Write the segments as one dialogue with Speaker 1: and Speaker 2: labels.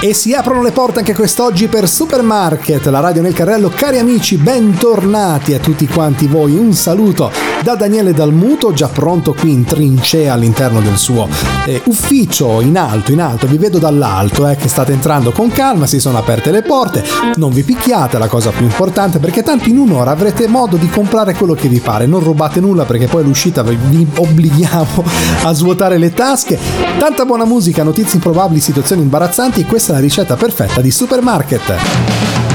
Speaker 1: E si aprono le porte anche quest'oggi per Supermarket, la radio nel carrello. Cari amici, bentornati a tutti quanti voi. Un saluto da Daniele Dalmuto, già pronto qui in trincea all'interno del suo eh, ufficio in alto, in alto. Vi vedo dall'alto, eh, che state entrando con calma, si sono aperte le porte. Non vi picchiate, la cosa più importante, perché tanto in un'ora avrete modo di comprare quello che vi pare. Non rubate nulla perché poi all'uscita vi obblighiamo a svuotare le tasche. Tanta buona musica, notizie improbabili, situazioni imbarazzanti. Questa la ricetta perfetta di supermarket.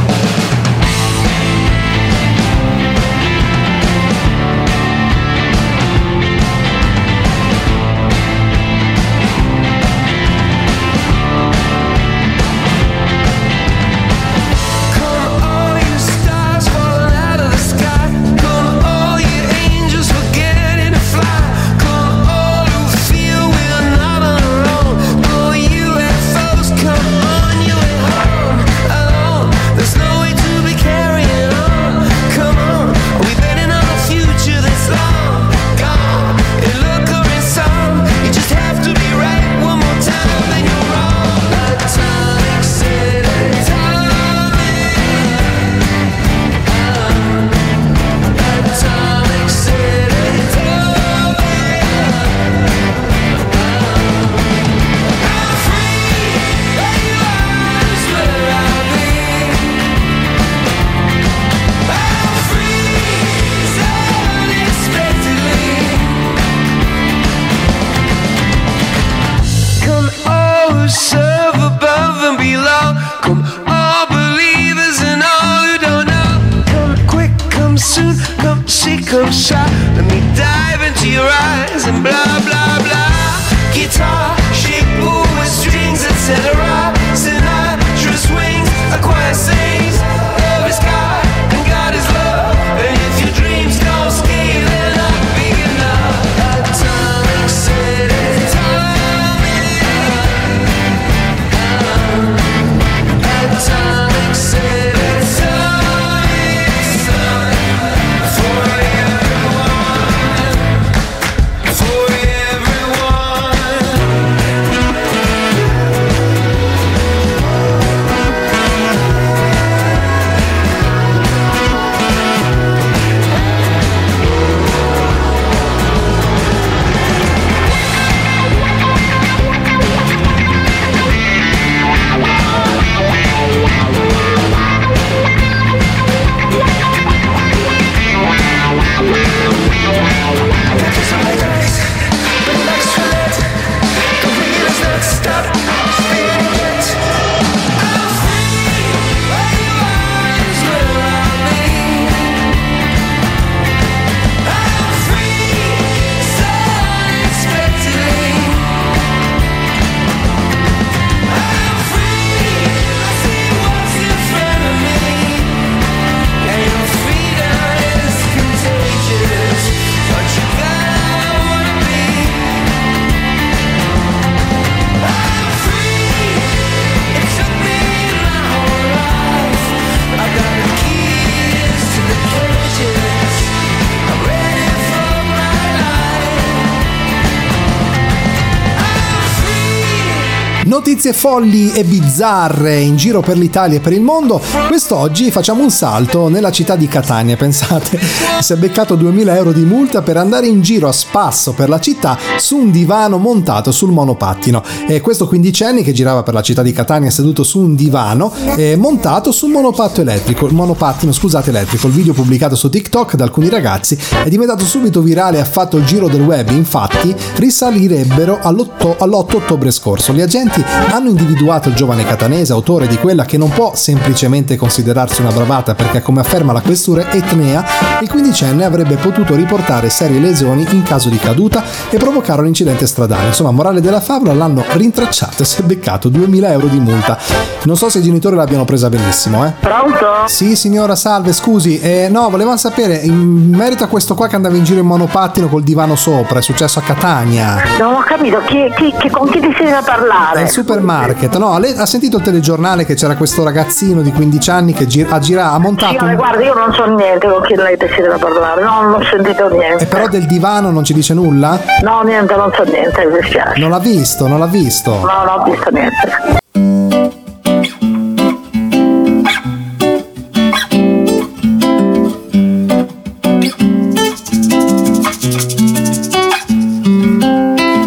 Speaker 1: Notizie folli e bizzarre in giro per l'Italia e per il mondo, quest'oggi facciamo un salto nella città di Catania. Pensate, si è beccato 2000 euro di multa per andare in giro a spasso per la città su un divano montato sul monopattino. E questo quindicenni che girava per la città di Catania seduto su un divano eh, montato sul monopatto elettrico, il monopattino, scusate, elettrico. Il video pubblicato su TikTok da alcuni ragazzi è diventato subito virale e ha fatto il giro del web. Infatti, risalirebbero all'8, all'8 ottobre scorso. Gli agenti hanno individuato il giovane catanese, autore di quella che non può semplicemente considerarsi una bravata perché, come afferma la questura etnea, il quindicenne avrebbe potuto riportare serie lesioni in caso di caduta e provocare un incidente stradale. Insomma, morale della favola, l'hanno rintracciato e si è beccato 2000 euro di multa. Non so se i genitori l'abbiano presa benissimo, eh.
Speaker 2: Pronto?
Speaker 1: Sì, signora, salve, scusi. Eh, no, volevamo sapere, in merito a questo qua che andava in giro in monopattino col divano sopra, è successo a Catania.
Speaker 2: Non ho capito, chi, chi, chi, con chi ti sei da parlare?
Speaker 3: Supermarket. No, lei ha sentito il telegiornale che c'era questo ragazzino di 15 anni che gira, ha, gira, ha montato.
Speaker 2: Signore,
Speaker 3: un-
Speaker 2: guarda, io non so niente con chi lei decide da parlare, no, non ho sentito
Speaker 3: E
Speaker 2: niente.
Speaker 3: però del divano non ci dice nulla?
Speaker 2: No, niente, non so niente, mi dispiace.
Speaker 3: Non l'ha visto, non l'ha visto.
Speaker 2: No, non ho visto niente.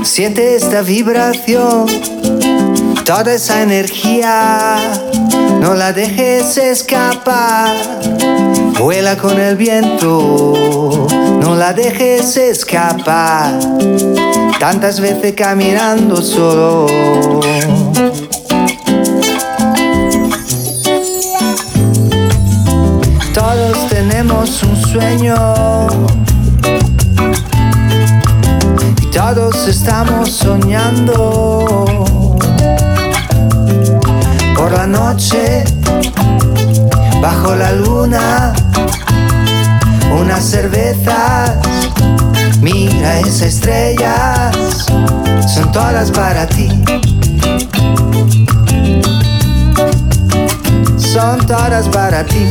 Speaker 4: Siente esta vibración, toda esa energía, no la dejes escapar. Vuela con el viento, no la dejes escapar. Tantas veces caminando solo. Todos tenemos un sueño y todos estamos soñando por la noche bajo la luna unas cervezas mira esas estrellas son todas para ti son todas para ti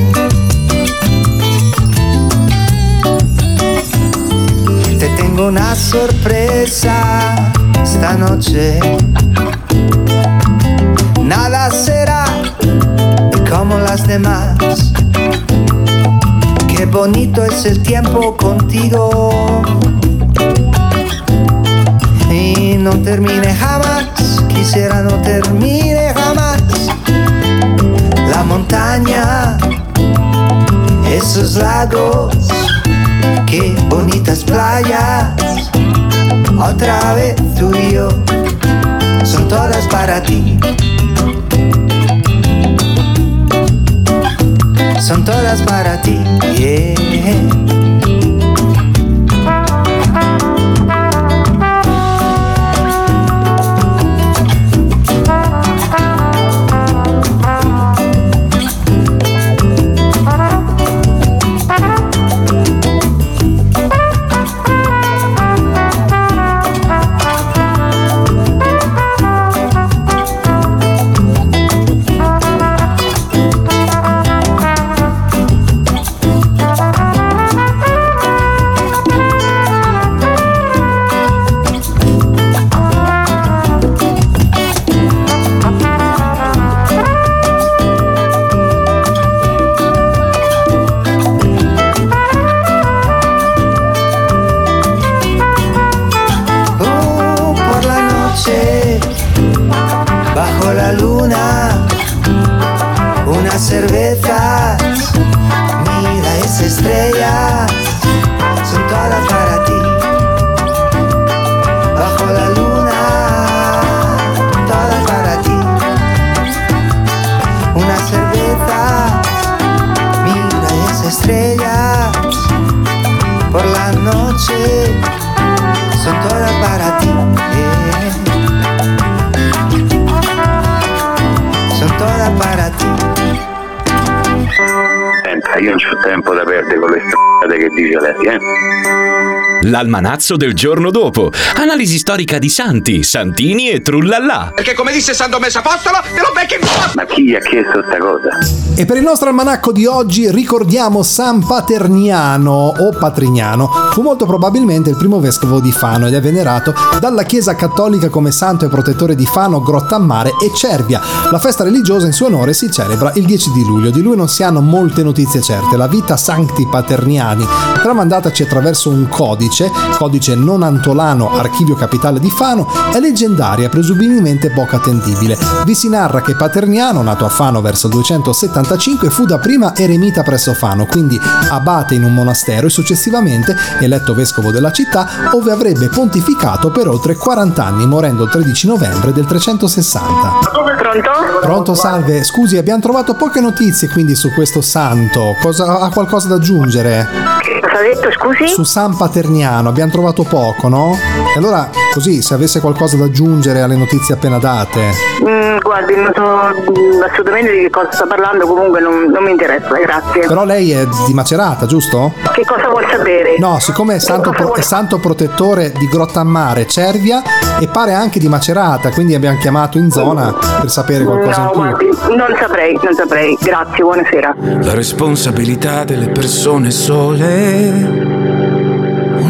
Speaker 4: Te tengo una sorpresa esta noche. Como las demás. Qué bonito es el tiempo contigo. Y no termine jamás, quisiera no termine jamás. La montaña, esos lagos Qué bonitas playas, otra vez tú y yo, son todas para ti. Son todas para ti.
Speaker 5: L'almanazzo del giorno dopo. Analisi storica di Santi, Santini e Trullallà.
Speaker 6: Perché come disse San Tommaso Apostolo, te lo becchi in faccia!
Speaker 7: Ma chi gli ha chiesto sta cosa?
Speaker 3: E per il nostro almanacco di oggi ricordiamo San Paterniano o Patrignano. Fu molto probabilmente il primo vescovo di Fano ed è venerato dalla Chiesa Cattolica come santo e protettore di Fano, Grottammare e Cervia. La festa religiosa in suo onore si celebra il 10 di luglio. Di lui non si hanno molte notizie certe. La vita Sancti Paterniani, tramandataci attraverso un codice, codice non antolano, archivio capitale di Fano, è leggendaria, presumibilmente poco attendibile. Vi si narra che Paterniano, nato a Fano verso il 275, fu dapprima eremita presso Fano, quindi abate in un monastero e successivamente eletto vescovo della città, dove avrebbe pontificato per oltre 40 anni, morendo il 13 novembre del 360.
Speaker 2: Pronto?
Speaker 3: Pronto, salve. Scusi, abbiamo trovato poche notizie quindi su questo santo. Cosa, ha qualcosa da aggiungere?
Speaker 2: Cosa ha detto, scusi?
Speaker 3: Su San Paterniano abbiamo trovato poco, no? E allora così se avesse qualcosa da aggiungere alle notizie appena date.
Speaker 8: Mm, guardi, non so mm, assolutamente di che cosa sta parlando, comunque non, non mi interessa, grazie.
Speaker 3: Però lei è di Macerata, giusto?
Speaker 8: Che cosa vuol sapere?
Speaker 3: No, siccome è santo, pro-
Speaker 8: vuol-
Speaker 3: è santo protettore di Grottammare, Cervia e pare anche di Macerata, quindi abbiamo chiamato in zona per sapere qualcosa
Speaker 8: No,
Speaker 3: in più.
Speaker 8: guardi, non saprei, non saprei. Grazie, buonasera.
Speaker 9: La responsabilità delle persone sole.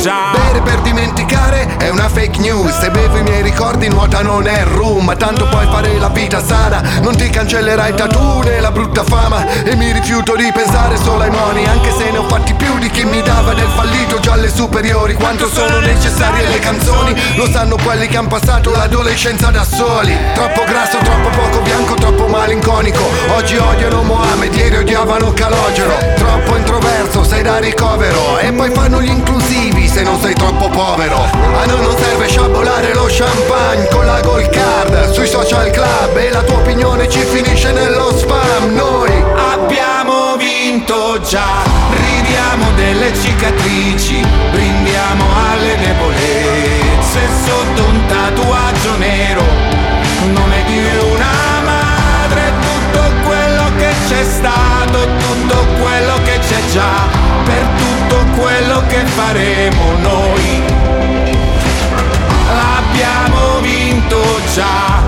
Speaker 9: Già.
Speaker 10: Bere per dimenticare è una fake news. Se bevo i miei ricordi nuota non è rum. Ma tanto puoi fare la vita sana. Non ti cancellerai il tattoo né la brutta fama. E mi rifiuto di pensare solo ai moni. Anche alle superiori Quanto sono necessarie le canzoni. Lo sanno quelli che hanno passato l'adolescenza da soli. Troppo grasso, troppo poco bianco, troppo malinconico. Oggi odiano Mohamed, ieri odiavano Calogero. Troppo introverso, sei da ricovero. E poi fanno gli inclusivi se non sei troppo povero. A noi non serve sciabolare lo champagne con la gold card. Sui social club e la tua opinione ci finisce nello spam. Noi
Speaker 9: Abbiamo vinto già, ridiamo delle cicatrici, brindiamo alle debolezze sotto un tatuaggio nero, nome di una madre, tutto quello che c'è stato, tutto quello che c'è già, per tutto quello che faremo noi. Abbiamo vinto già.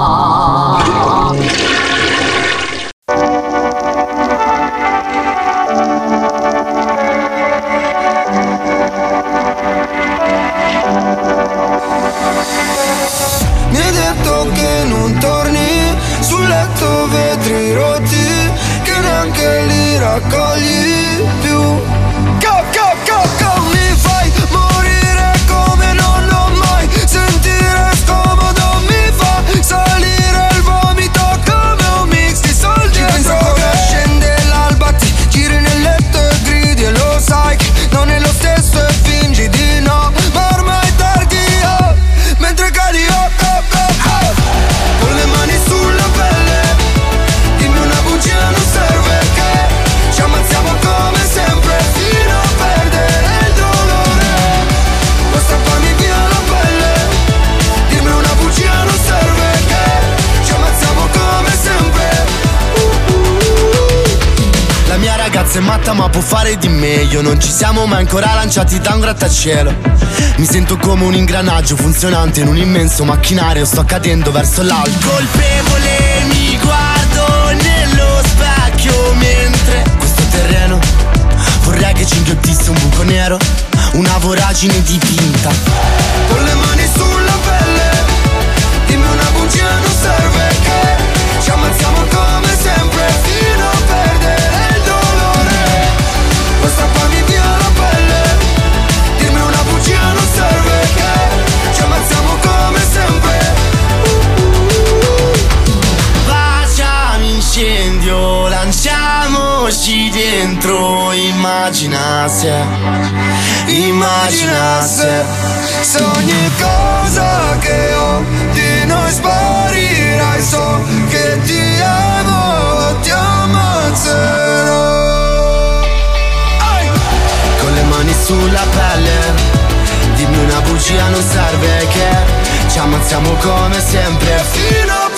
Speaker 11: Può fare di meglio Non ci siamo mai ancora lanciati da un grattacielo. Mi sento come un ingranaggio funzionante in un immenso macchinario Sto cadendo verso l'alto. Colpevole mi guardo nello specchio Mentre questo terreno vorrei che ci inghiottisse un buco nero Una voragine dipinta.
Speaker 10: Con le mani sulla
Speaker 11: lanciamoci dentro Immagina se, immagina se
Speaker 10: Se ogni cosa che ho di noi sparirai So che ti amo, ti ammazzerò.
Speaker 11: Con le mani sulla pelle Dimmi una bugia non serve che Ci ammazziamo come sempre.
Speaker 10: Fino a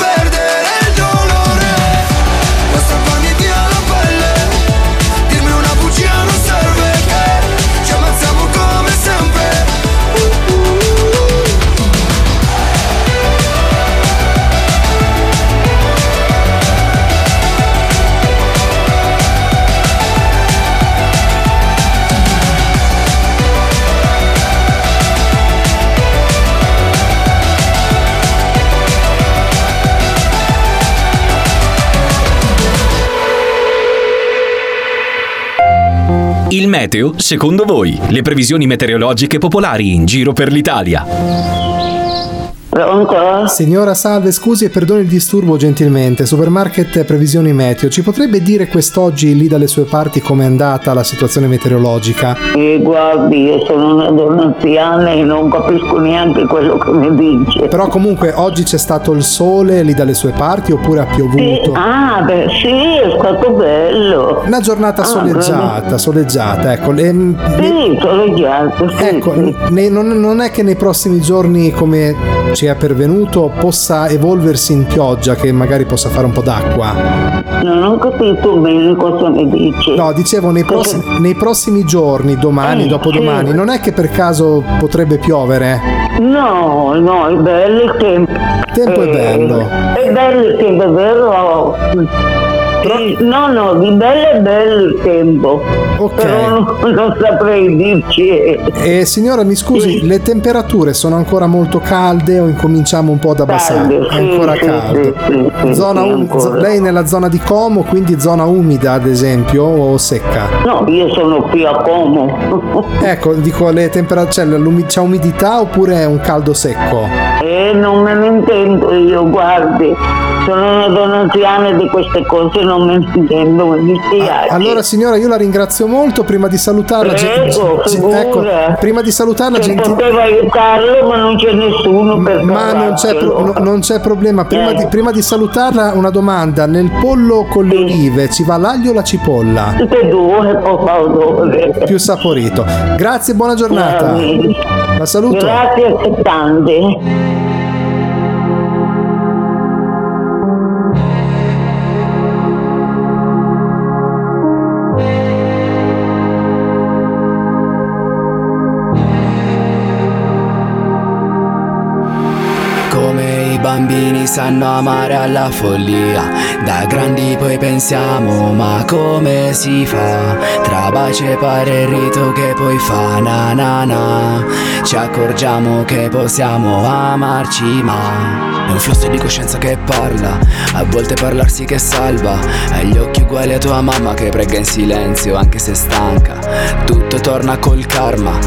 Speaker 10: Il
Speaker 5: meteo, secondo voi, le previsioni meteorologiche popolari in giro per l'Italia.
Speaker 12: Pronto?
Speaker 3: Signora salve, scusi e perdoni il disturbo gentilmente. Supermarket Previsioni Meteo, ci potrebbe dire quest'oggi lì dalle sue parti com'è andata la situazione meteorologica?
Speaker 12: E guardi, io sono una donna anziana e non capisco neanche quello che mi dice.
Speaker 3: Però comunque oggi c'è stato il sole lì dalle sue parti oppure ha piovuto?
Speaker 12: Ah, beh, sì, è stato bello.
Speaker 3: Una giornata
Speaker 12: Ah,
Speaker 3: soleggiata, soleggiata, ecco. le-
Speaker 12: Sì, soleggiato, sì,
Speaker 3: ecco,
Speaker 12: sì.
Speaker 3: ne- non, non è che nei prossimi giorni, come ci è pervenuto, possa evolversi in pioggia, che magari possa fare un po' d'acqua.
Speaker 12: Non ho capito bene cosa mi dice.
Speaker 3: No, dicevo nei, prossi- nei prossimi giorni, domani,
Speaker 12: Eh,
Speaker 3: dopodomani,
Speaker 12: sì.
Speaker 3: non è che per caso potrebbe piovere?
Speaker 12: No, no, è bello il tempo.
Speaker 3: tempo è
Speaker 12: Eh,
Speaker 3: bello.
Speaker 12: È bello il tempo, è vero? Sì, No, no, di bello è bello il tempo. Però non, non saprei dirci.
Speaker 3: E signora, mi scusi, le temperature sono ancora molto calde o incominciamo un po' ad abbassare?
Speaker 12: Calde,
Speaker 3: è
Speaker 12: sì,
Speaker 3: ancora
Speaker 12: sì,
Speaker 3: caldo.
Speaker 12: sì, sì,
Speaker 3: Zona
Speaker 12: sì,
Speaker 3: um-
Speaker 12: ancora.
Speaker 3: lei nella zona di Como, quindi zona umida ad esempio o secca?
Speaker 12: No, io sono qui a Como.
Speaker 3: Ecco, dico le temperature, c'è, l'umi- c'è umidità oppure è un caldo secco?
Speaker 12: E non me ne intendo io, guardi. Sono una donna anziana di queste cose non me ne intendo, mi dispiace.
Speaker 3: Allora signora, io la ringrazio molto, prima di salutarla...
Speaker 12: Prego,
Speaker 3: ge-
Speaker 12: figura.
Speaker 3: ecco, prima di salutarla,
Speaker 12: Che
Speaker 3: genti-
Speaker 12: poteva aiutarlo, ma non c'è nessuno per
Speaker 3: Ma non c'è, pro- non c'è problema. Prima,
Speaker 12: Eh.
Speaker 3: di, prima di salutarla, una domanda: nel pollo con le olive ci va l'aglio o la cipolla?
Speaker 12: Tutte e due.
Speaker 3: Più saporito. Grazie, buona giornata. La saluto.
Speaker 12: Grazie a
Speaker 13: bambini sanno amare alla follia. Da grandi poi pensiamo ma come si fa? Tra baci e pare il rito che poi fa na na na. Ci accorgiamo che possiamo amarci ma È un flusso di coscienza che parla. A volte parlarsi che salva. Hai gli occhi uguali a tua mamma che prega in silenzio anche se stanca Tutto torna col karma.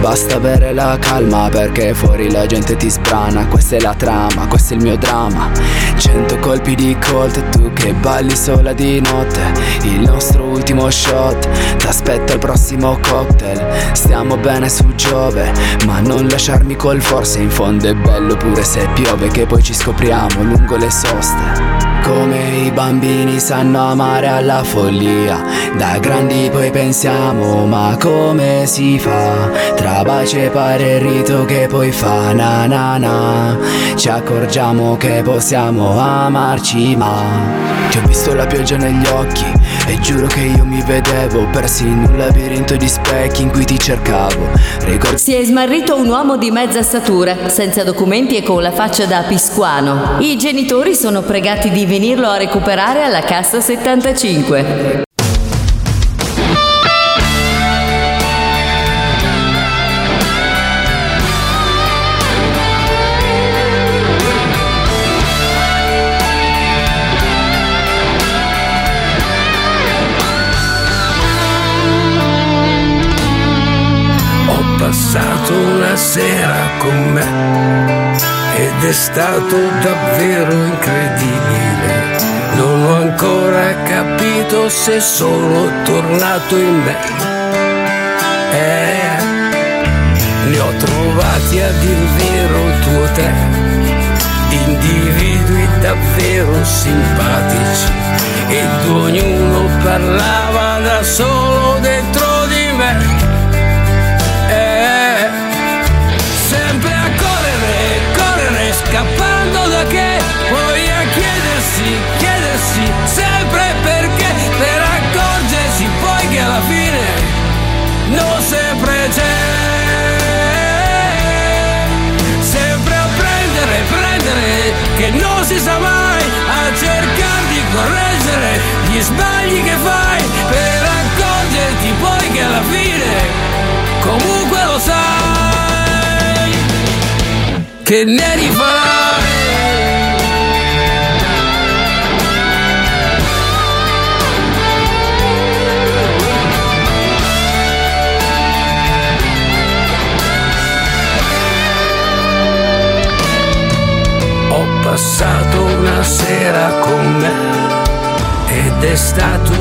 Speaker 13: Basta bere la calma perché fuori la gente ti sprana. Questa è la trama, questo è il mio dramma Cento colpi di colt e tu che balli sola di notte Il nostro ultimo shot T'aspetta il prossimo cocktail Stiamo bene su Giove Ma non lasciarmi col forse In fondo è bello pure se piove Che poi ci scopriamo lungo le soste. Come i bambini sanno amare alla follia Da grandi poi pensiamo ma come si fa? Tra baci e pare il rito che poi fa na na na Ci accorgiamo che possiamo amarci ma Ti ho visto la pioggia negli occhi E giuro che io mi vedevo persi in un labirinto di specchi in cui ti cercavo. Ricordo
Speaker 14: Si è smarrito un uomo di mezza statura, senza documenti e con la faccia da piscuano. I genitori sono pregati di venirlo a recuperare alla cassa 75.
Speaker 15: Con me ed è stato davvero incredibile. Non ho ancora capito se sono tornato in me. Eh, li ho trovati a dir vero tuo te, individui davvero simpatici ed ognuno parlava da solo dentro di me. Scappando da che, poi a chiedersi, chiedersi sempre perché, per accorgersi poi che alla fine non sempre c'è. Sempre a prendere, prendere, che non si sa mai, a cercare di correggere gli sbagli che fai, per accorgerti poi che alla fine comunque lo sai che ne rifarai. Ho passato una sera con me ed è stato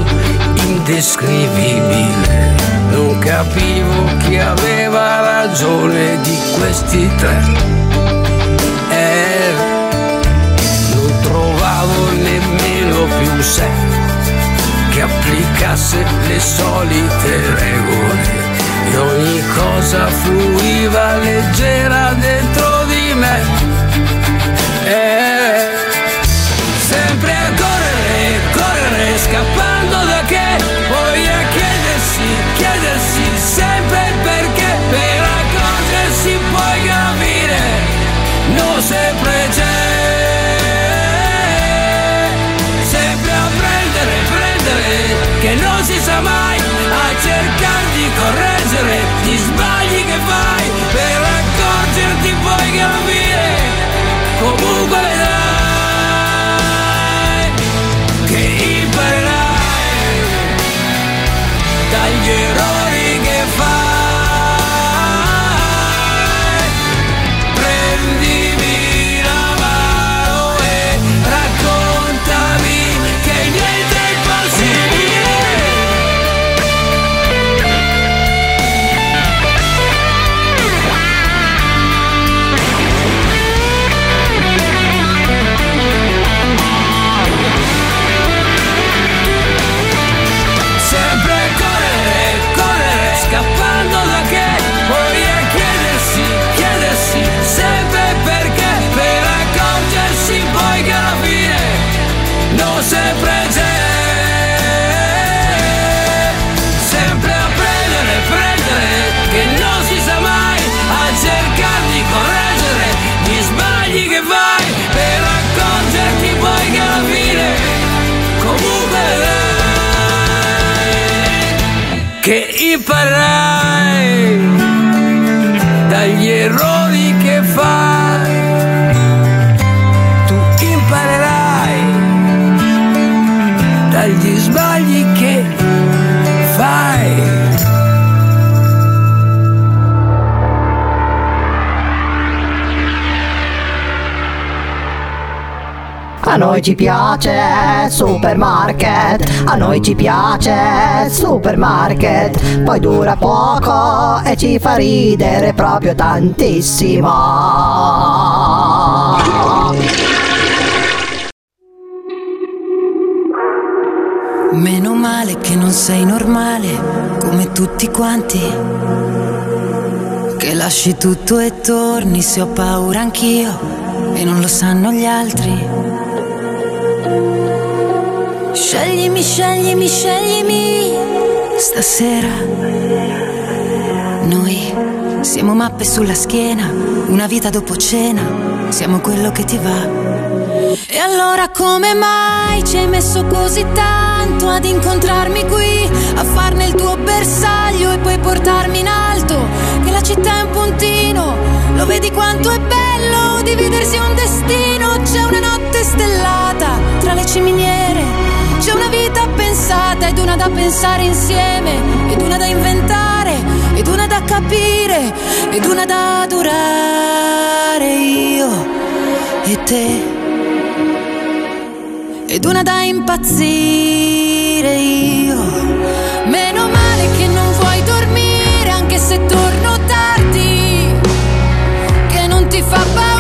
Speaker 15: indescrivibile. Non capivo chi aveva ragione di questi tre. Più un sé che applicasse le solite regole. E ogni cosa fluiva leggera dentro di me. Eh, sempre a correre, correre, scappando che imparerai dagli errori che fai. A
Speaker 16: noi ci piace supermarket, a noi ci piace supermarket, poi dura poco e ci fa ridere proprio tantissimo.
Speaker 17: Meno male che non sei normale come tutti quanti. Che lasci tutto e torni se ho paura anch'io e non lo sanno gli altri.
Speaker 18: Sceglimi, sceglimi, sceglimi stasera. Noi siamo mappe sulla schiena, una vita dopo cena, siamo quello che ti va. E allora come mai ci hai messo così tanto ad incontrarmi qui, a farne il tuo bersaglio e poi portarmi in alto? Che la città è un puntino, lo vedi quanto è bello dividersi un destino, c'è una notte stellata tra le ciminiere, c'è una vita pensata ed una da pensare insieme, ed una da inventare, ed una da capire, ed una da durare io e te ed una da impazzire io. Meno male che non vuoi dormire anche se torno tardi, che non ti fa paura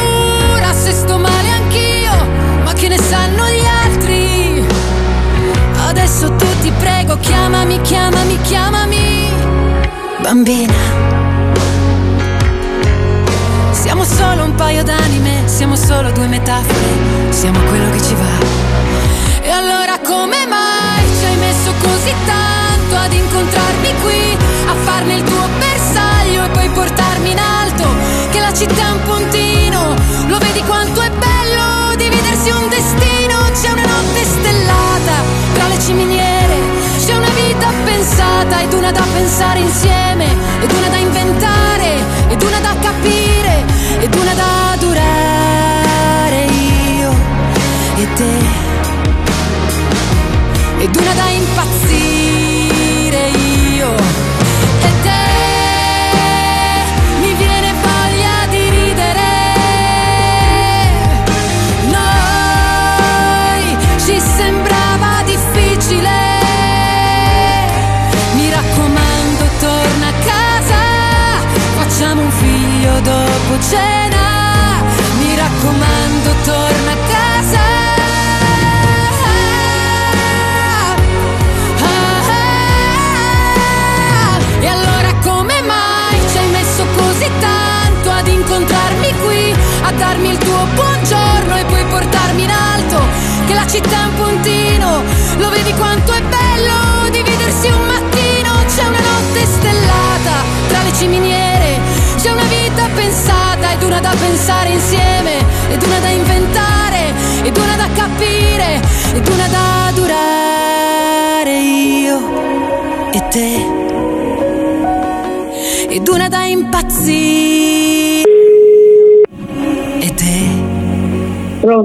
Speaker 18: prego, chiamami, chiamami, chiamami, bambina. Siamo solo un paio d'anime, siamo solo due metafore, siamo quello che ci va. E allora come mai ci hai messo così tanto ad incontrarmi qui, a farne il tuo bersaglio e poi portarmi in alto? Che la città è un puntino, lo vedi quanto è bello dividersi un destino? C'è una notte stellata tra le ciminiere, pensata ed una da pensare insieme, ed una da inventare, ed una da capire, ed una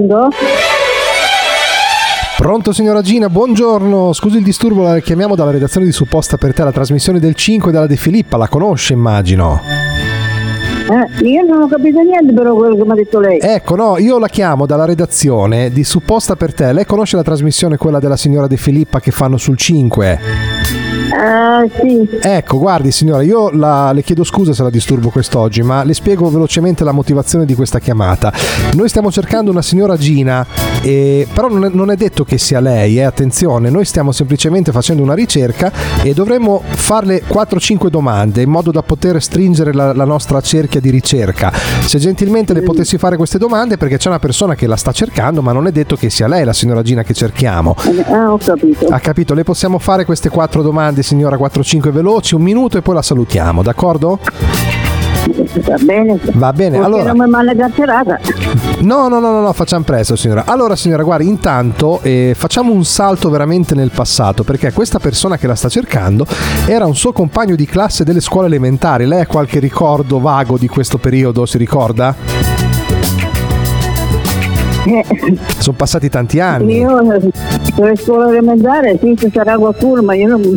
Speaker 19: Pronto?
Speaker 3: Pronto signora Gina, buongiorno. Scusi il disturbo, la chiamiamo dalla redazione di Supposta per te, la trasmissione del 5 della De Filippa, la conosce immagino.
Speaker 19: Eh, io non ho capito niente però quello che mi ha detto lei.
Speaker 3: Ecco, no, io la chiamo dalla redazione di Supposta per te. Lei conosce la trasmissione, quella della signora De Filippa che fanno sul 5?
Speaker 19: Ah, sì.
Speaker 3: Ecco, guardi signora, io la- le chiedo scusa se la disturbo quest'oggi, ma le spiego velocemente la motivazione di questa chiamata. Noi stiamo cercando una signora Gina, e- però non è, non è detto che sia lei, eh, attenzione, noi stiamo semplicemente facendo una ricerca e dovremmo farle 4-5 domande in modo da poter stringere la, la nostra cerchia di ricerca. Se gentilmente le potessi fare queste domande perché c'è una persona che la sta cercando, ma non è detto che sia lei la signora Gina che cerchiamo.
Speaker 19: Ah, ho capito.
Speaker 3: Ha capito? Le possiamo fare queste quattro domande, signora, 4-5 veloci, un minuto e poi la salutiamo, d'accordo?
Speaker 19: Va bene.
Speaker 3: Va bene,
Speaker 19: Perché
Speaker 3: allora.
Speaker 19: non mi.
Speaker 3: No, no, no, no, no, facciamo presto, signora. Allora, signora, guardi, intanto eh, facciamo un salto veramente nel passato, perché questa persona che la sta cercando era un suo compagno di classe delle scuole elementari. Lei ha qualche ricordo vago di questo periodo, si ricorda? Sono passati tanti anni.
Speaker 19: Io eh, per scuola elementare sì, ci sarà qualcuno, ma io non.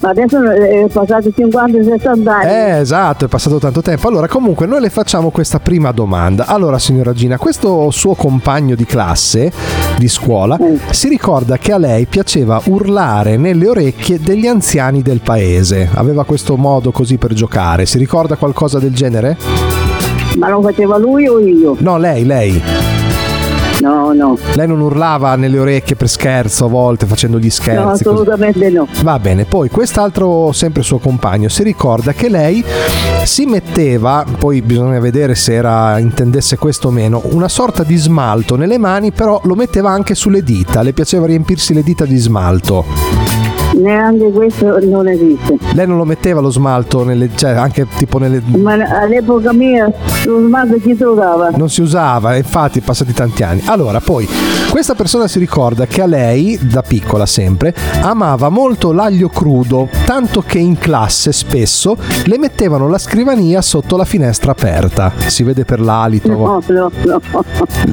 Speaker 19: Adesso è passato 50-60 anni.
Speaker 3: Eh, esatto, è passato tanto tempo. Allora, comunque, noi le facciamo questa prima domanda. Allora, signora Gina, questo suo compagno di classe, di scuola, si ricorda che a lei piaceva urlare nelle orecchie degli anziani del paese. Aveva questo modo così per giocare. Si ricorda qualcosa del genere?
Speaker 19: Ma lo faceva lui o io?
Speaker 3: No, lei, lei.
Speaker 8: No, no.
Speaker 3: Lei non urlava nelle orecchie per scherzo a volte facendo gli scherzi?
Speaker 8: No,
Speaker 3: così?
Speaker 8: assolutamente no.
Speaker 3: Va bene, poi quest'altro sempre suo compagno si ricorda che lei si metteva, poi bisogna vedere se era intendesse questo o meno, una sorta di smalto nelle mani, però lo metteva anche sulle dita, le piaceva riempirsi le dita di smalto.
Speaker 8: Neanche questo non esiste.
Speaker 3: Lei non lo metteva lo smalto nelle, cioè anche tipo nelle
Speaker 8: Ma all'epoca mia lo smalto chi trovava?
Speaker 3: non si usava, infatti passati tanti anni. Allora, poi questa persona si ricorda che a lei, da piccola sempre, amava molto l'aglio crudo, tanto che in classe spesso le mettevano la scrivania sotto la finestra aperta. Si vede per l'alito.
Speaker 8: No, no, no.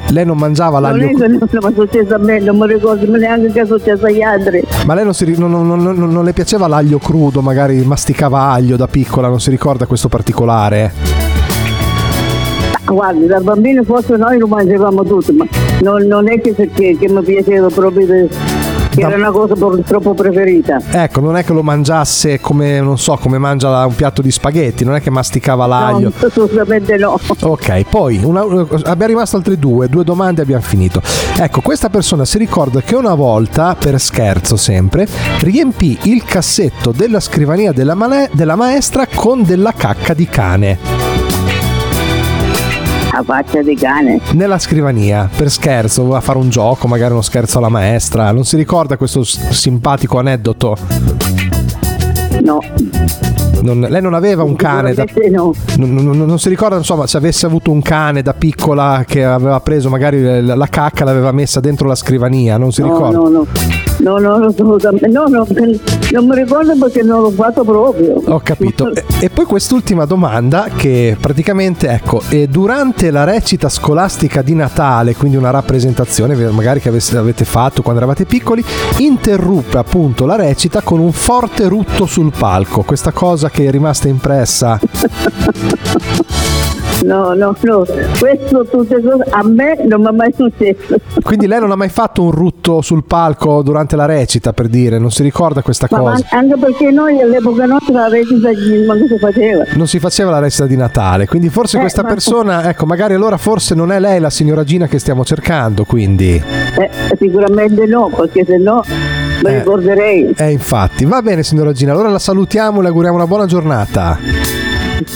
Speaker 3: Lei non mangiava
Speaker 8: Non
Speaker 3: l'aglio
Speaker 8: che non è successo a me, non mi ricordo neanche che è successo agli altri.
Speaker 3: Ma lei non, si ri- non- non- non- non le piaceva l'aglio crudo, magari masticava aglio da piccola, non si ricorda questo particolare?
Speaker 8: Guardi, da bambino forse noi lo mangiavamo tutto, ma non, non è che, che, che mi piaceva proprio, de- che era una cosa pro- troppo preferita.
Speaker 3: Ecco, non è che lo mangiasse come, non so, come mangia un piatto di spaghetti, non è che masticava l'aglio.
Speaker 8: No, assolutamente no.
Speaker 3: Ok, poi una- abbiamo rimasto altre due, due domande e abbiamo finito. Ecco, questa persona si ricorda che una volta, per scherzo sempre, riempì il cassetto della scrivania della, male- della maestra con della cacca di cane.
Speaker 8: A faccia di cane.
Speaker 3: Nella scrivania, per scherzo, voleva fare un gioco, magari uno scherzo alla maestra. Non si ricorda questo simpatico aneddoto?
Speaker 8: No.
Speaker 3: Non- lei non aveva un cane da,
Speaker 8: no.
Speaker 3: non, non- non si ricorda insomma se avesse avuto un cane da piccola che aveva preso magari la, la cacca l'aveva messa dentro la scrivania non si
Speaker 8: No,
Speaker 3: ricorda
Speaker 8: no, no. No, no. No, no, non mi ricordo perché non l'ho fatto proprio.
Speaker 3: Ho capito. E, e poi quest'ultima domanda che praticamente, ecco, eh, durante la recita scolastica di Natale, quindi una rappresentazione magari che avesse- avete fatto quando eravate piccoli, interruppe appunto la recita con un forte rutto sul palco. Questa cosa che è rimasta impressa.
Speaker 8: No, no, no. Questo tutte cose a me non mi è mai successo.
Speaker 3: Quindi lei non ha mai fatto un rutto sul palco durante la recita, per dire, non si ricorda questa
Speaker 8: Ma
Speaker 3: cosa.
Speaker 8: an- anche perché noi all'epoca nostra la recita non si faceva.
Speaker 3: Non si faceva la recita di Natale, quindi forse
Speaker 8: Eh,
Speaker 3: questa
Speaker 8: ma-
Speaker 3: persona, ecco, magari allora forse non è lei la signora Gina che stiamo cercando, quindi.
Speaker 8: Eh, sicuramente no, perché se no mi
Speaker 3: Eh.
Speaker 8: ricorderei.
Speaker 3: Eh, infatti. Va bene, signora Gina, allora la salutiamo e le auguriamo una buona giornata.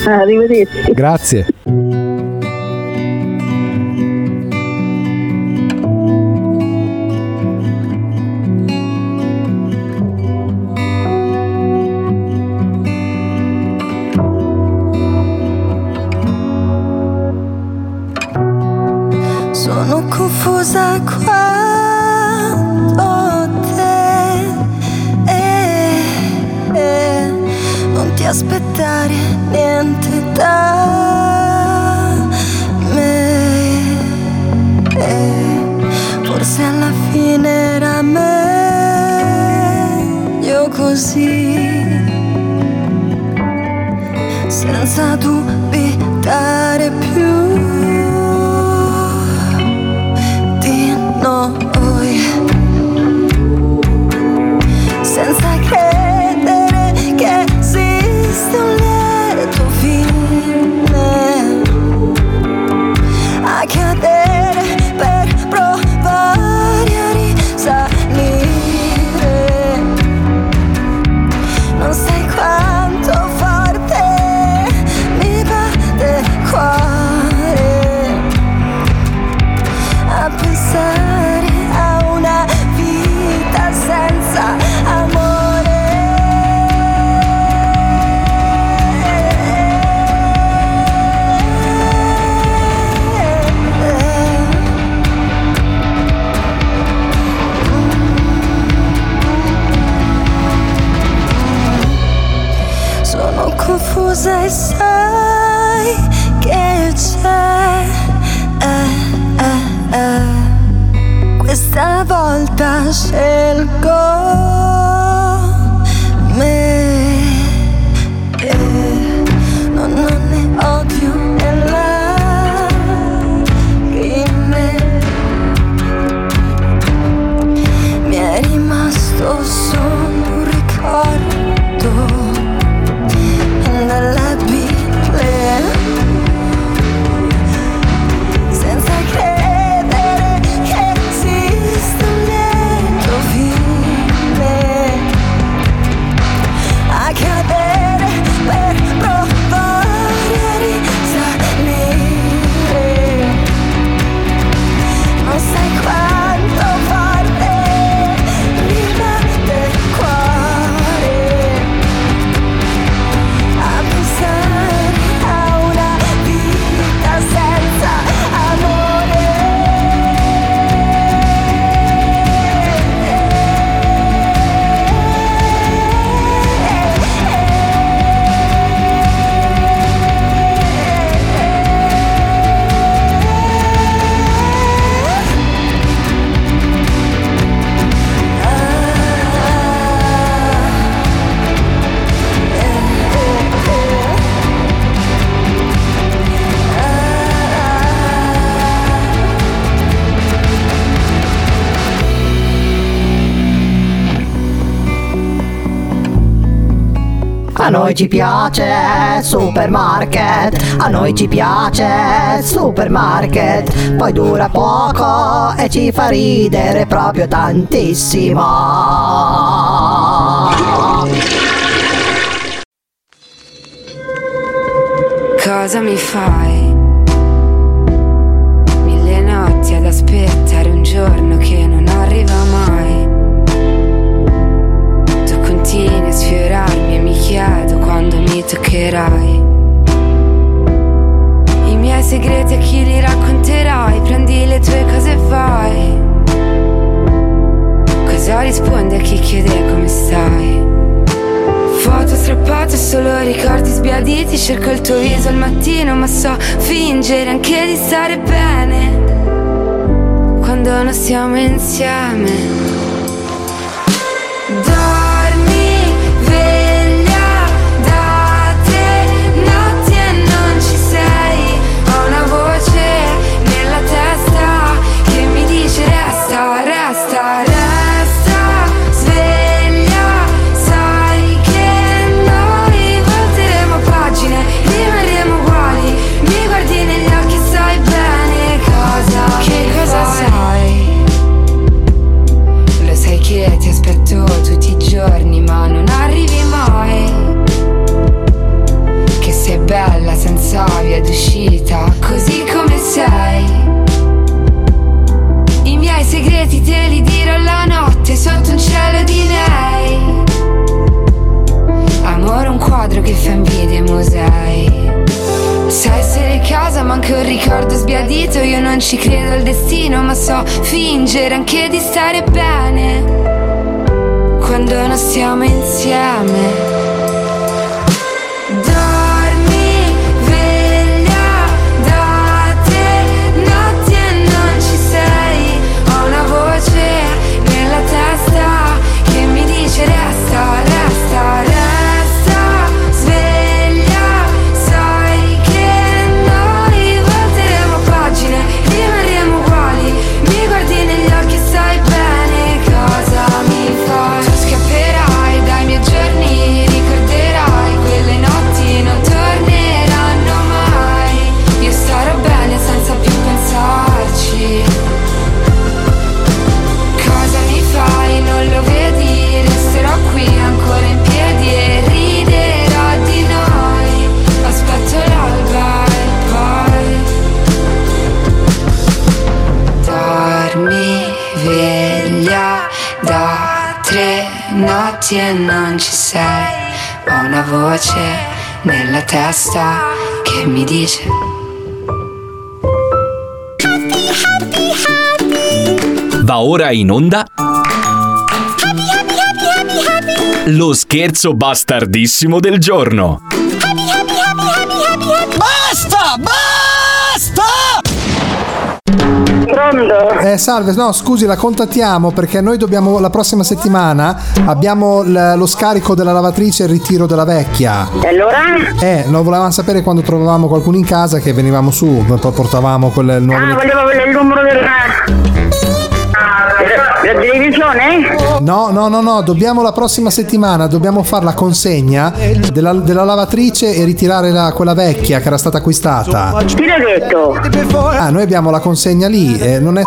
Speaker 8: Arrivederci.
Speaker 3: Grazie.
Speaker 20: Sono confusa quanto aspettare niente da me. Eh, Forse alla fine era meglio così. Senza dubitare noi
Speaker 16: ci piace supermarket, a noi ci piace supermarket, poi dura poco e ci fa ridere proprio tantissimo.
Speaker 18: Cosa mi fai? Mille notti ad aspettare un giorno che non arriva mai. Tu continui a sfiorarmi e mi quando mi toccherai. I miei segreti a chi li racconterai? Prendi le tue cose e vai. Cosa rispondi a chi chiede come stai? Foto strappate, solo ricordi sbiaditi Cerco il tuo viso al mattino Ma so fingere anche di stare bene Quando non siamo insieme ci credo al destino, ma so fingere anche di stare bene. Quando non stiamo insieme. Testa che mi dice.
Speaker 5: Va ora in onda. Lo scherzo bastardissimo del giorno.
Speaker 21: Basta! Basta!
Speaker 3: Eh, salve, no, scusi, la contattiamo perché noi dobbiamo la prossima settimana abbiamo l- lo scarico della lavatrice e il ritiro della vecchia.
Speaker 8: E allora?
Speaker 3: Eh, lo volevamo sapere quando trovavamo qualcuno in casa che venivamo su, poi portavamo quel nuovo.
Speaker 8: Ah, volevo il numero della... della televisione?
Speaker 3: No, no, no, no, dobbiamo la prossima settimana, dobbiamo fare la consegna della, della lavatrice e ritirare la- quella vecchia che era stata acquistata.
Speaker 8: Chi l'ha detto?
Speaker 3: Ah, noi abbiamo la consegna lì, eh, non è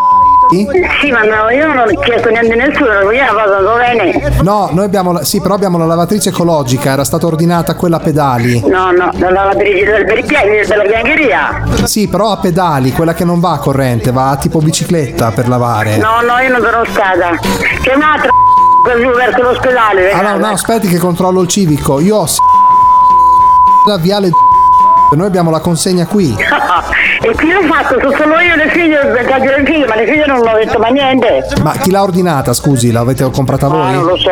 Speaker 8: Sì, ma no, io non ho chiesto niente a nessuno, io la vado dove bene.
Speaker 3: No, noi abbiamo la, sì, però abbiamo la lavatrice ecologica, era stata ordinata quella a pedali.
Speaker 8: No, no, la lavatrice del piedi, della biancheria.
Speaker 3: Sì, però a pedali, quella che non va a corrente, va tipo bicicletta per lavare.
Speaker 8: No, no, io non sono stata. C'è un'altra giù verso l'ospedale.
Speaker 3: Allora, no, aspetti che controllo il civico. Io ho s- la viale noi abbiamo la consegna qui.
Speaker 8: e chi l'ha fatto? Sono solo io e le figlie, perché le figlie, ma le figlie non hanno detto mai niente.
Speaker 3: Ma chi l'ha ordinata, scusi? L'avete comprata
Speaker 8: Ah,
Speaker 3: voi?
Speaker 8: non lo so.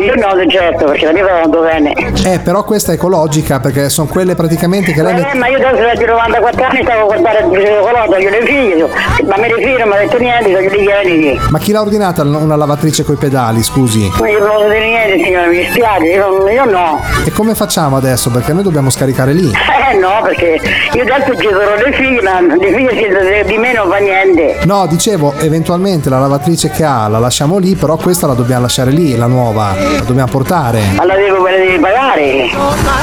Speaker 8: Io no, certo, perché la mia va andando bene.
Speaker 3: Eh, però questa è ecologica perché sono quelle praticamente che lei
Speaker 8: Eh, ma io adesso da 94 anni stavo a guardare il video colosso, io le figlie, ma me le figlie non mi ha detto niente, sono gli ieri.
Speaker 3: Ma chi l'ha ordinata una lavatrice coi pedali, scusi?
Speaker 8: Ma io non posso dire niente, signore, mi dispiace, io, io no.
Speaker 3: E come facciamo adesso? Perché noi dobbiamo scaricare lì.
Speaker 8: Eh no, perché io adesso sono le due figli, ma di figli siete di me non fa niente.
Speaker 3: No, dicevo, eventualmente la lavatrice che ha la lasciamo lì, però questa la dobbiamo lasciare lì, la nuova. La dobbiamo portare.
Speaker 8: Ma la devo, la devi pagare?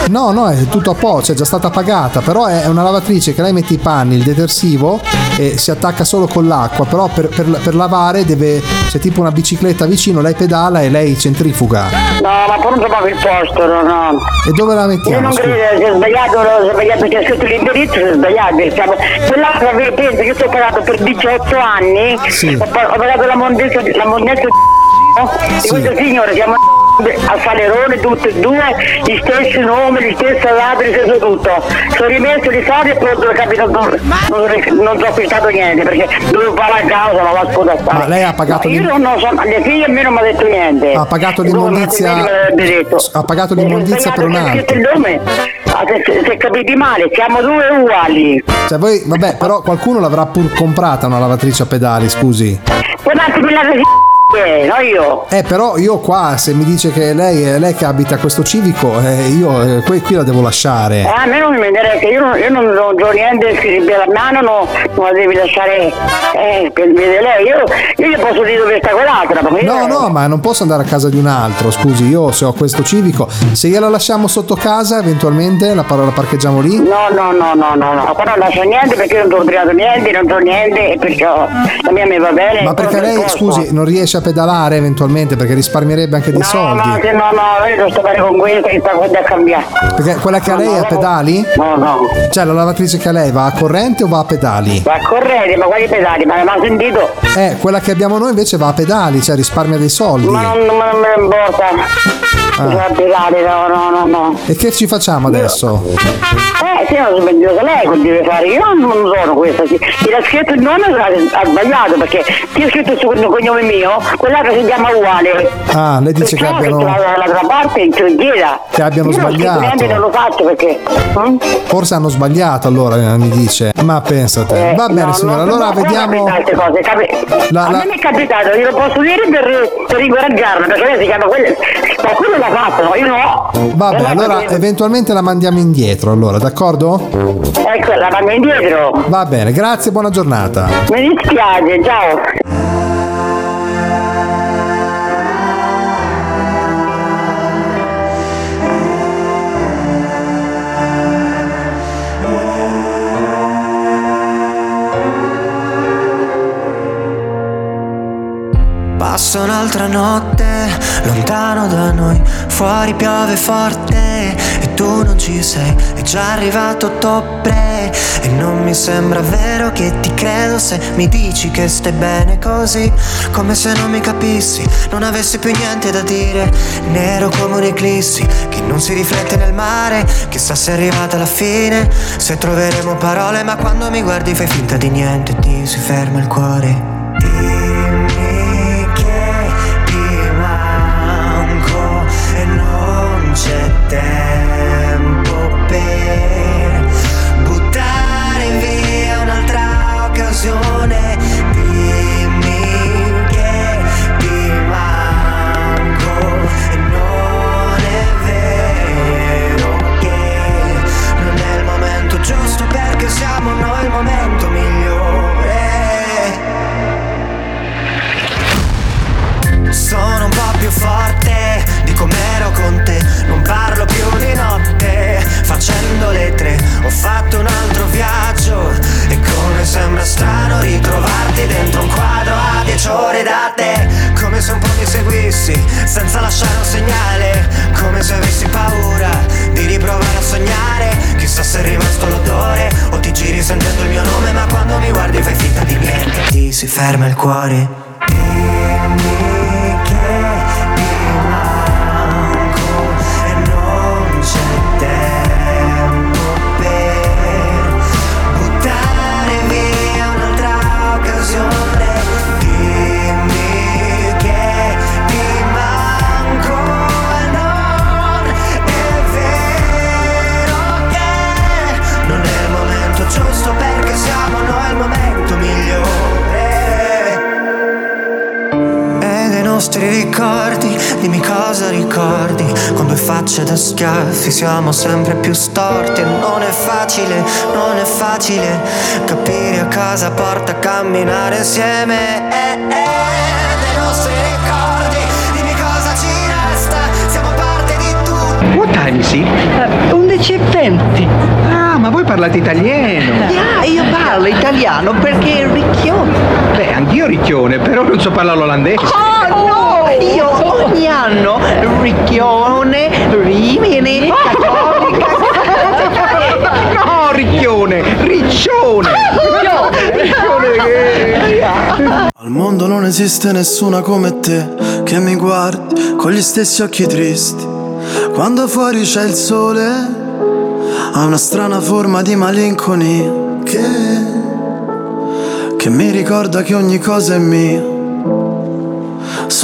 Speaker 3: No, no, è tutto a posto, è già stata pagata, però è una lavatrice che lei mette i panni, il detersivo e si attacca solo con l'acqua, però per, per- per lavare deve, c'è tipo una bicicletta vicino, lei pedala e lei centrifuga.
Speaker 8: No, ma non so proprio il posto, no, no.
Speaker 3: E dove la
Speaker 8: Io
Speaker 3: mettiamo?
Speaker 8: non
Speaker 3: scusa?
Speaker 8: credo, si è sbagliato, si è sbagliato perché ha scritto l'indirizzo, è sbagliato. Siamo... Quell'altra ve- penso che io sto pagato per 18 anni,
Speaker 3: Sì.
Speaker 8: ho, ho pagato la mondezza, la mondezza di
Speaker 3: Sì.
Speaker 8: questo signore, siamo a Falerone tutti e due, gli stessi nomi, gli stessi gli stesso tutto. Sono rimesso di soldi e pronto capito, non, non, non ho acquistato niente perché dovevo fare la causa, ma la scusa.
Speaker 3: Ma lei ha pagato
Speaker 8: io non, so, le figlie a me non mi ha detto niente.
Speaker 3: Ha pagato l'immondizia-. Ha pagato l'immondizia per un altro.
Speaker 8: il nome, ah, se, se, se capiti male, siamo due uguali.
Speaker 3: Cioè voi, vabbè, però qualcuno l'avrà pur comprata una lavatrice a pedali, scusi.
Speaker 8: Guardate quella che si no io.
Speaker 3: Eh, però io qua, se mi dice che lei è lei che abita questo civico, eh, io eh, qui, qui la devo lasciare.
Speaker 8: Eh, a me non mi interessa, io non, io non, ho niente scritto la mano, no, non la devi lasciare eh, per vede lei. Io, io gli posso dire dove sta quell'altra.
Speaker 3: No,
Speaker 8: io-
Speaker 3: no, ma non posso andare a casa di un altro, scusi, io se ho questo civico, se gliela lasciamo sotto casa eventualmente la, par- la parcheggiamo lì?
Speaker 8: No, no, no, no, no, no, qua non lascio niente perché io non ho ordinato niente, non so niente e perciò la mia mi va bene.
Speaker 3: Ma perché lei, scusi, non riesce a pedalare eventualmente perché risparmierebbe anche dei
Speaker 8: No,
Speaker 3: soldi?
Speaker 8: no, se no, no, io devo stare con questa che sta qua a cambiare.
Speaker 3: Perché quella che ha lei è a pedali?
Speaker 8: No, no.
Speaker 3: Cioè la lavatrice che ha lei va a corrente o va a pedali?
Speaker 8: Va a correre, ma quali pedali? Ma mi ha sentito?
Speaker 3: Eh, quella che abbiamo noi invece va a pedali, cioè risparmia dei soldi.
Speaker 8: Ma non, non me ne importa.
Speaker 3: Ah.
Speaker 8: A pedali, no, no, no, no.
Speaker 3: E che ci facciamo adesso?
Speaker 8: Eh, non so bene che lei che deve fare, io non sono questa. L'ha scritto il nome ha ha sbagliato perché chi ha scritto il cognome mio, quell'altro si chiama uguale.
Speaker 3: Ah, lei dice che
Speaker 8: Perciò
Speaker 3: abbiano,
Speaker 8: dall'altra parte in chieda.
Speaker 3: che abbiano
Speaker 8: Io
Speaker 3: sbagliato.
Speaker 8: niente, non lo faccio perché. hm?
Speaker 3: Forse hanno sbagliato allora, eh, mi dice. Ma pensate.
Speaker 8: Eh,
Speaker 3: Va bene
Speaker 8: no,
Speaker 3: signora,
Speaker 8: non-
Speaker 3: allora
Speaker 8: non
Speaker 3: vediamo...
Speaker 8: cose, capi-
Speaker 3: La-
Speaker 8: a
Speaker 3: la-
Speaker 8: me mi è capitato, glielo posso dire per, per incoraggiarla, perché lei si chiama quella. Qualcuno l'ha fatto, no, io no.
Speaker 3: Vabbè,
Speaker 8: Allora,
Speaker 3: allora
Speaker 8: perché-
Speaker 3: eventualmente la mandiamo indietro, allora, d'accordo?
Speaker 8: Ecco, la mando indietro.
Speaker 3: Va bene, grazie, buona giornata.
Speaker 8: Mi dispiace, ciao.
Speaker 4: Passa un'altra notte, lontano da noi, fuori piove forte e tu non ci sei, è già arrivato ottobre e non mi sembra vero che ti credo se mi dici che stai bene così, come se non mi capissi, non avessi più niente da dire, nero come un'eclissi che non si riflette nel mare, chissà se è arrivata la fine, se troveremo parole, ma quando mi guardi fai finta di niente, ti si ferma il cuore. Tempo per buttare via un'altra occasione. Più di notte Facendo le tre Ho fatto un altro viaggio. E come sembra strano ritrovarti dentro un quadro a dieci ore da te. Come se un po' mi seguissi Senza lasciare un segnale. Come se avessi paura Di riprovare a sognare. Chissà se è rimasto l'odore O ti giri sentendo il mio nome. Ma quando mi guardi fai finta di niente. Ti si ferma il cuore. E da schiaffi siamo sempre più storti. E non è facile, non è facile capire a casa porta a camminare insieme. Eh, eh, dei nostri ricordi, dimmi cosa ci resta. Siamo parte di tutto.
Speaker 22: What time is it? 11 e 20. Ah, ma voi parlate italiano?
Speaker 23: Ah, io parlo italiano perché è ricchione.
Speaker 22: Beh, anch'io ricchione, però non so parlare l'olandese.
Speaker 23: Oh no! Io ogni anno ricchione, rimini, cattolica.
Speaker 22: No, ricchione, riccione. Riccione che...
Speaker 24: Al mondo non esiste nessuna come te che mi guardi con gli stessi occhi tristi. Quando fuori c'è il sole, ha una strana forma di malinconia che, che mi ricorda che ogni cosa è mia,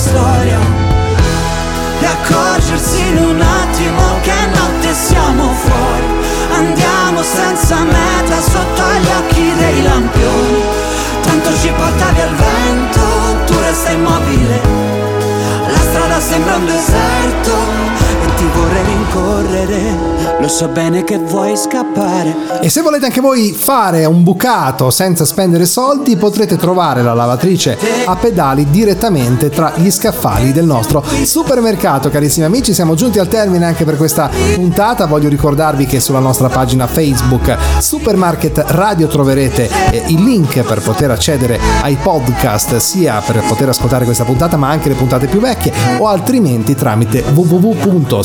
Speaker 25: storia.
Speaker 24: E accorgersi in un attimo che notte siamo fuori Andiamo senza meta sotto gli occhi dei lampioni Tanto ci porta via il vento, tu resta immobile La strada sembra un deserto
Speaker 25: ti vorrei rincorrere. Lo so bene che vuoi scappare.
Speaker 3: E se volete anche voi fare un bucato senza spendere soldi, potrete trovare la lavatrice a pedali direttamente tra gli scaffali del nostro supermercato. Carissimi amici, siamo giunti al termine anche per questa puntata. Voglio ricordarvi che sulla nostra pagina Facebook Supermarket Radio troverete eh, il link per poter accedere ai podcast, sia per poter ascoltare questa puntata, ma anche le puntate più vecchie, o altrimenti tramite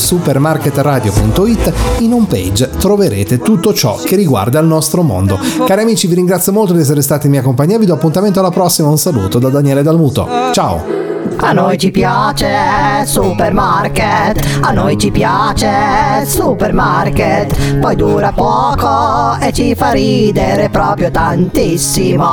Speaker 3: www.supermarketradio.it in home page troverete tutto ciò che riguarda il nostro mondo. Cari amici, vi ringrazio molto di essere stati in mia compagnia. Vi do appuntamento alla prossima. Un saluto da Daniele Dalmuto. Ciao!
Speaker 16: A noi ci piace supermarket, a noi ci piace supermarket, poi dura poco e ci fa ridere proprio tantissimo.